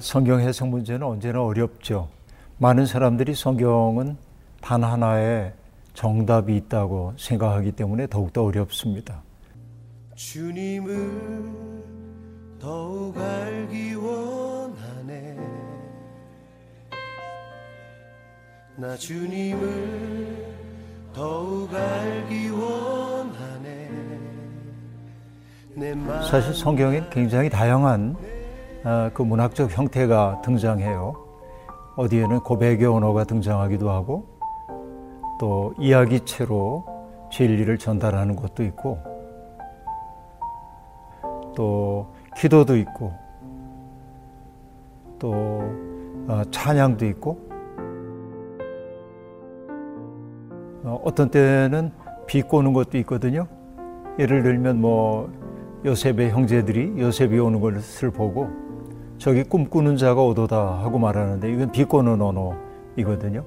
성경 해석 문제는 언제나 어렵죠. 많은 사람들이 성경은 단 하나의 정답이 있다고 생각하기 때문에 더욱더 어렵습니다. 주님을 더욱 알기 원하네. 나 주님을 더욱 알기 원하네. 사실 성경엔 굉장히 다양한 아, 그 문학적 형태가 등장해요. 어디에는 고백의 언어가 등장하기도 하고 또 이야기체로 진리를 전달하는 것도 있고 또 기도도 있고 또 어, 찬양도 있고 어, 어떤 때는 비꼬는 것도 있거든요. 예를 들면 뭐 요셉의 형제들이 요셉이 오는 것을 보고 저기 꿈꾸는 자가 오도다 하고 말하는데 이건 비꼬는 언어이거든요.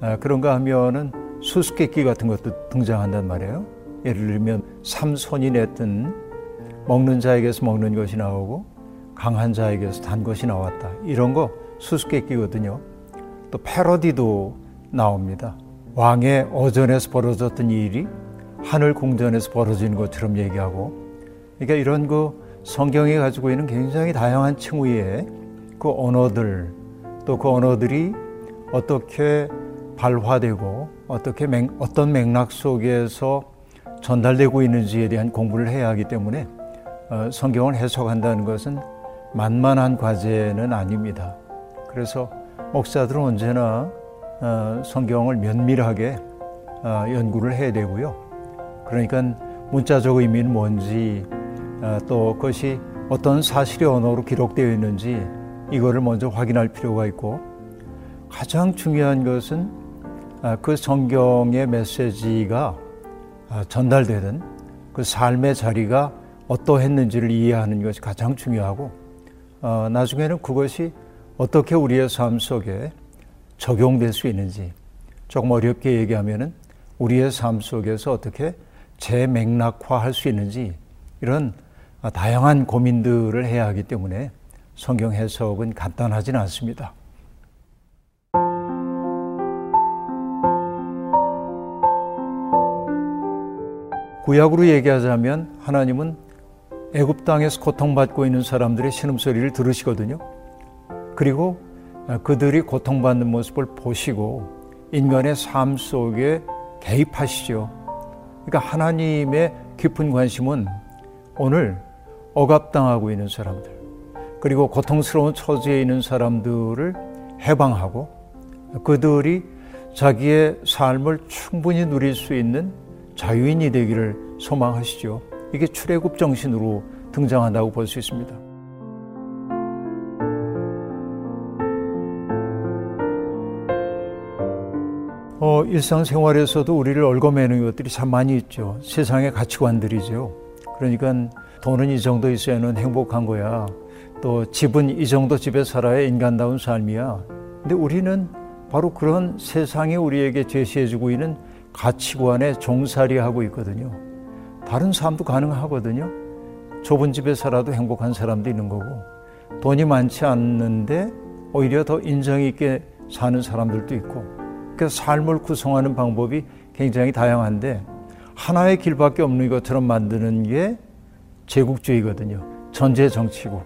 아, 그런가 하면은 수수께끼 같은 것도 등장한단 말이에요. 예를 들면 삼손이 냈던 먹는 자에게서 먹는 것이 나오고 강한 자에게서 단 것이 나왔다. 이런 거 수수께끼거든요. 또 패러디도 나옵니다. 왕의 어전에서 벌어졌던 일이 하늘 궁전에서 벌어지는 것처럼 얘기하고 그러니까 이런 그 성경이 가지고 있는 굉장히 다양한 층위의 그 언어들 또 그 언어들이 어떻게 발화되고 어떻게 맥, 어떤 맥락 속에서 전달되고 있는지에 대한 공부를 해야 하기 때문에 어, 성경을 해석한다는 것은 만만한 과제는 아닙니다. 그래서 목사들은 언제나 어, 성경을 면밀하게 어, 연구를 해야 되고요. 그러니까 문자적 의미는 뭔지 어, 또 그것이 어떤 사실의 언어로 기록되어 있는지 이거를 먼저 확인할 필요가 있고 가장 중요한 것은 아, 그 성경의 메시지가 아, 전달되는 그 삶의 자리가 어떠했는지를 이해하는 것이 가장 중요하고 어, 나중에는 그것이 어떻게 우리의 삶 속에 적용될 수 있는지 조금 어렵게 얘기하면은 우리의 삶 속에서 어떻게 재맥락화할 수 있는지 이런 다양한 고민들을 해야 하기 때문에 성경 해석은 간단하지는 않습니다. 구약으로 얘기하자면 하나님은 애굽 땅에서 고통받고 있는 사람들의 신음소리를 들으시거든요. 그리고 그들이 고통받는 모습을 보시고 인간의 삶 속에 개입하시죠. 그러니까 하나님의 깊은 관심은 오늘 억압당하고 있는 사람들, 그리고 고통스러운 처지에 있는 사람들을 해방하고 그들이 자기의 삶을 충분히 누릴 수 있는 자유인이 되기를 소망하시죠. 이게 출애굽 정신으로 등장한다고 볼 수 있습니다. 어, 일상생활에서도 우리를 얽어매는 것들이 참 많이 있죠. 세상의 가치관들이죠. 그러니까 돈은 이 정도 있어야는 행복한 거야. 또 집은 이 정도 집에 살아야 인간다운 삶이야. 근데 우리는 바로 그런 세상이 우리에게 제시해주고 있는 가치관에 종살이 하고 있거든요. 다른 삶도 가능하거든요. 좁은 집에 살아도 행복한 사람도 있는 거고, 돈이 많지 않는데 오히려 더 인정 있게 사는 사람들도 있고, 그 삶을 구성하는 방법이 굉장히 다양한데, 하나의 길밖에 없는 것처럼 만드는 게 제국주의거든요. 전제 정치고.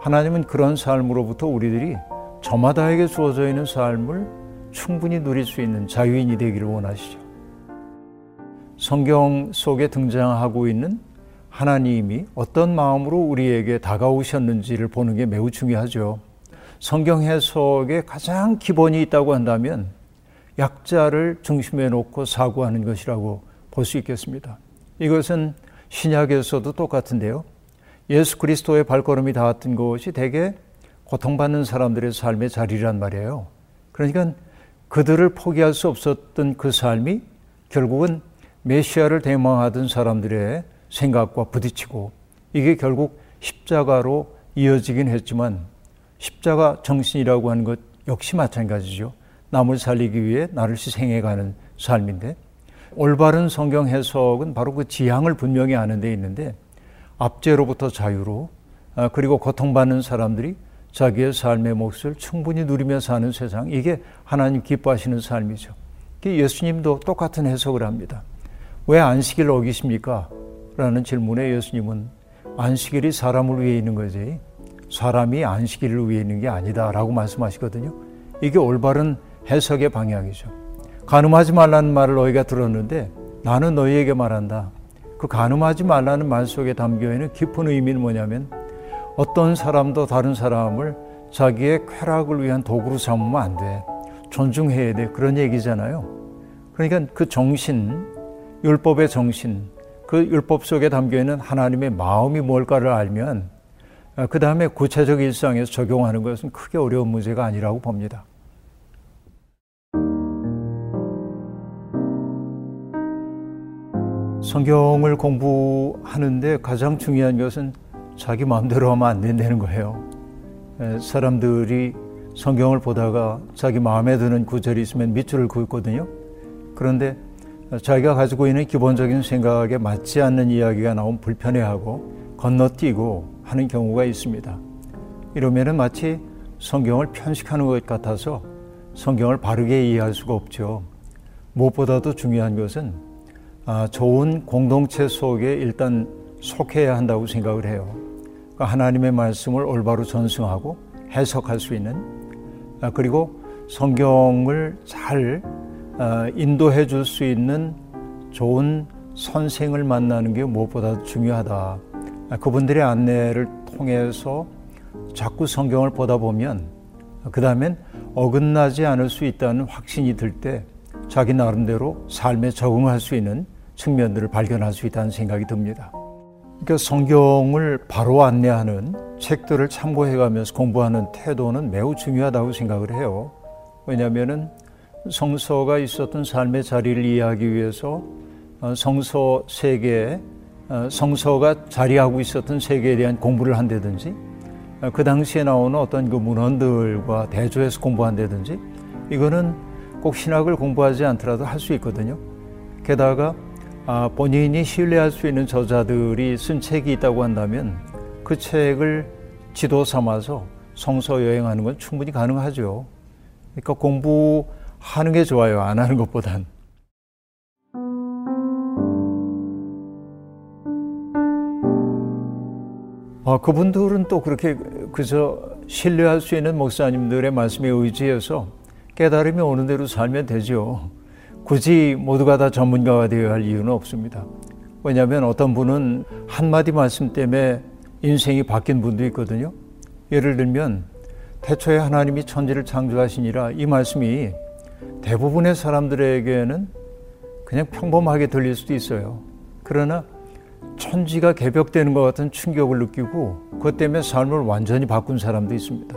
하나님은 그런 삶으로부터 우리들이 저마다에게 주어져 있는 삶을 충분히 누릴 수 있는 자유인이 되기를 원하시죠. 성경 속에 등장하고 있는 하나님이 어떤 마음으로 우리에게 다가오셨는지를 보는 게 매우 중요하죠. 성경 해석에 가장 기본이 있다고 한다면 약자를 중심에 놓고 사고하는 것이라고 볼 수 있겠습니다. 이것은 신약에서도 똑같은데요. 예수 그리스도의 발걸음이 닿았던 곳이 대개 고통받는 사람들의 삶의 자리란 말이에요. 그러니까 그들을 포기할 수 없었던 그 삶이 결국은 메시아를 대망하던 사람들의 생각과 부딪히고 이게 결국 십자가로 이어지긴 했지만 십자가 정신이라고 하는 것 역시 마찬가지죠. 남을 살리기 위해 나를 희생해가는 삶인데 올바른 성경 해석은 바로 그 지향을 분명히 아는 데 있는데 압제로부터 자유로 아, 그리고 고통받는 사람들이 자기의 삶의 몫을 충분히 누리며 사는 세상 이게 하나님 기뻐하시는 삶이죠. 예수님도 똑같은 해석을 합니다. 왜 안식일 어기십니까? 라는 질문에 예수님은 안식일이 사람을 위해 있는 거지 사람이 안식일을 위해 있는 게 아니다라고 말씀하시거든요. 이게 올바른 해석의 방향이죠. 가늠하지 말라는 말을 너희가 들었는데 나는 너희에게 말한다. 그 가늠하지 말라는 말 속에 담겨 있는 깊은 의미는 뭐냐면 어떤 사람도 다른 사람을 자기의 쾌락을 위한 도구로 삼으면 안 돼. 존중해야 돼. 그런 얘기잖아요. 그러니까 그 정신, 율법의 정신, 그 율법 속에 담겨 있는 하나님의 마음이 뭘까를 알면 그 다음에 구체적 일상에서 적용하는 것은 크게 어려운 문제가 아니라고 봅니다. 성경을 공부하는데 가장 중요한 것은 자기 마음대로 하면 안 된다는 거예요. 사람들이 성경을 보다가 자기 마음에 드는 구절이 있으면 밑줄을 긋거든요. 그런데 자기가 가지고 있는 기본적인 생각에 맞지 않는 이야기가 나오면 불편해하고 건너뛰고 하는 경우가 있습니다. 이러면 마치 성경을 편식하는 것 같아서 성경을 바르게 이해할 수가 없죠. 무엇보다도 중요한 것은 아, 좋은 공동체 속에 일단 속해야 한다고 생각을 해요. 그러니까 하나님의 말씀을 올바로 전승하고 해석할 수 있는 아, 그리고 성경을 잘 아, 인도해 줄 수 있는 좋은 선생을 만나는 게 무엇보다 중요하다. 그분들의 안내를 통해서 자꾸 성경을 보다 보면 그 다음엔 어긋나지 않을 수 있다는 확신이 들 때 자기 나름대로 삶에 적응할 수 있는 측면들을 발견할 수 있다는 생각이 듭니다. 그러니까 성경을 바로 안내하는 책들을 참고해 가면서 공부하는 태도는 매우 중요하다고 생각을 해요. 왜냐하면 성서가 있었던 삶의 자리를 이해하기 위해서 어, 성서 세계에 어, 성서가 자리하고 있었던 세계에 대한 공부를 한다든지 어, 그 당시에 나오는 어떤 그 문헌들과 대조해서 공부한다든지 이거는 꼭 신학을 공부하지 않더라도 할 수 있거든요. 게다가 아, 본인이 신뢰할 수 있는 저자들이 쓴 책이 있다고 한다면 그 책을 지도 삼아서 성서 여행하는 건 충분히 가능하죠. 그러니까 공부하는 게 좋아요. 안 하는 것보단. 아, 그분들은 또 그렇게 그저 신뢰할 수 있는 목사님들의 말씀에 의지해서 깨달음이 오는 대로 살면 되죠. 굳이 모두가 다 전문가가 되어야 할 이유는 없습니다. 왜냐하면 어떤 분은 한마디 말씀 때문에 인생이 바뀐 분도 있거든요. 예를 들면 태초에 하나님이 천지를 창조하시니라 이 말씀이 대부분의 사람들에게는 그냥 평범하게 들릴 수도 있어요. 그러나 천지가 개벽되는 것 같은 충격을 느끼고 그것 때문에 삶을 완전히 바꾼 사람도 있습니다.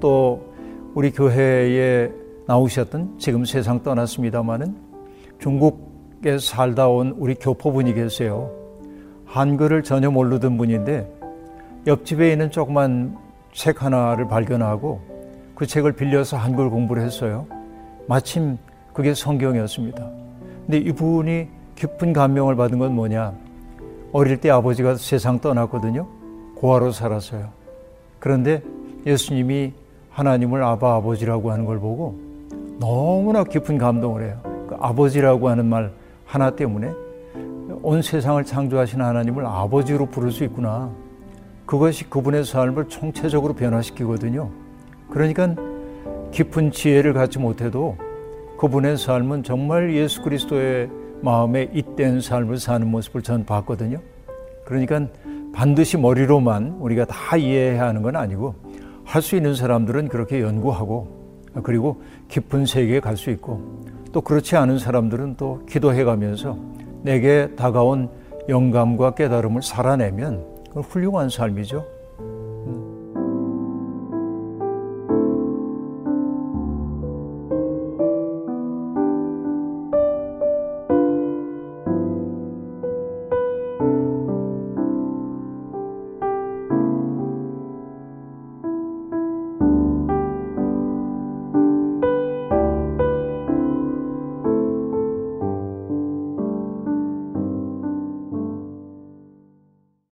또 우리 교회에 나오셨던 지금 세상 떠났습니다마는 중국에 살다 온 우리 교포분이 계세요. 한글을 전혀 모르던 분인데 옆집에 있는 조그만 책 하나를 발견하고 그 책을 빌려서 한글 공부를 했어요. 마침 그게 성경이었습니다. 근데 이분이 깊은 감명을 받은 건 뭐냐? 어릴 때 아버지가 세상 떠났거든요. 고아로 살았어요. 그런데 예수님이 하나님을 아바 아버지라고 하는 걸 보고 너무나 깊은 감동을 해요. 그 아버지라고 하는 말 하나 때문에 온 세상을 창조하신 하나님을 아버지로 부를 수 있구나. 그것이 그분의 삶을 총체적으로 변화시키거든요. 그러니까 깊은 지혜를 갖지 못해도 그분의 삶은 정말 예수 그리스도의 마음에 잇된 삶을 사는 모습을 전 봤거든요. 그러니까 반드시 머리로만 우리가 다 이해해야 하는 건 아니고 할 수 있는 사람들은 그렇게 연구하고 그리고 깊은 세계에 갈 수 있고 또 그렇지 않은 사람들은 또 기도해 가면서 내게 다가온 영감과 깨달음을 살아내면 훌륭한 삶이죠.